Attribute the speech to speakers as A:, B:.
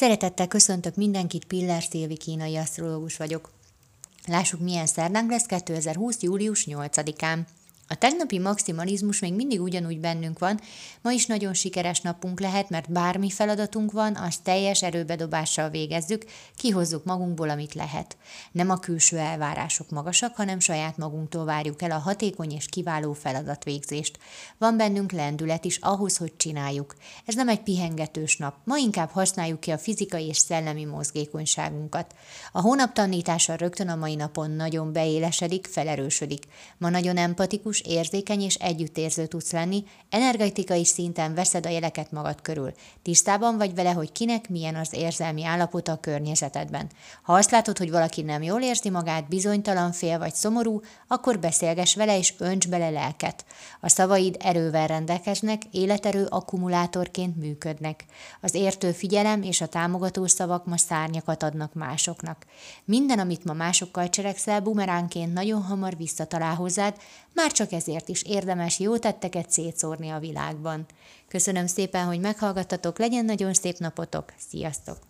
A: Szeretettel köszöntök mindenkit, Piller Szilvi kínai asztrológus vagyok. Lássuk, milyen szerdánk lesz 2020. július 8-án. A tegnapi maximalizmus még mindig ugyanúgy bennünk van, ma is nagyon sikeres napunk lehet, mert bármi feladatunk van, azt teljes erőbedobással végezzük, kihozzuk magunkból, amit lehet. Nem a külső elvárások magasak, hanem saját magunktól várjuk el a hatékony és kiváló feladatvégzést. Van bennünk lendület is ahhoz, hogy csináljuk. Ez nem egy pihengetős nap, ma inkább használjuk ki a fizikai és szellemi mozgékonyságunkat. A hónap tanítása rögtön a mai napon nagyon beélesedik, felerősödik. Ma nagyon empatikus, érzékeny és együttérző tudsz lenni, energetikai szinten veszed a jeleket magad körül. Tisztában vagy vele, hogy kinek milyen az érzelmi állapota a környezetedben. Ha azt látod, hogy valaki nem jól érzi magát, bizonytalan, fél vagy szomorú, akkor beszélges vele és önts bele lelket. A szavaid erővel rendelkeznek, életerő akkumulátorként működnek. Az értő figyelem és a támogató szavak ma szárnyakat adnak másoknak. Minden, amit ma másokkal cselekszel, bumeránként nagyon hamar visszatalál hozzád, már csak ezért is érdemes jó tetteket szétszórni a világban. Köszönöm szépen, hogy meghallgattatok, legyen nagyon szép napotok, sziasztok!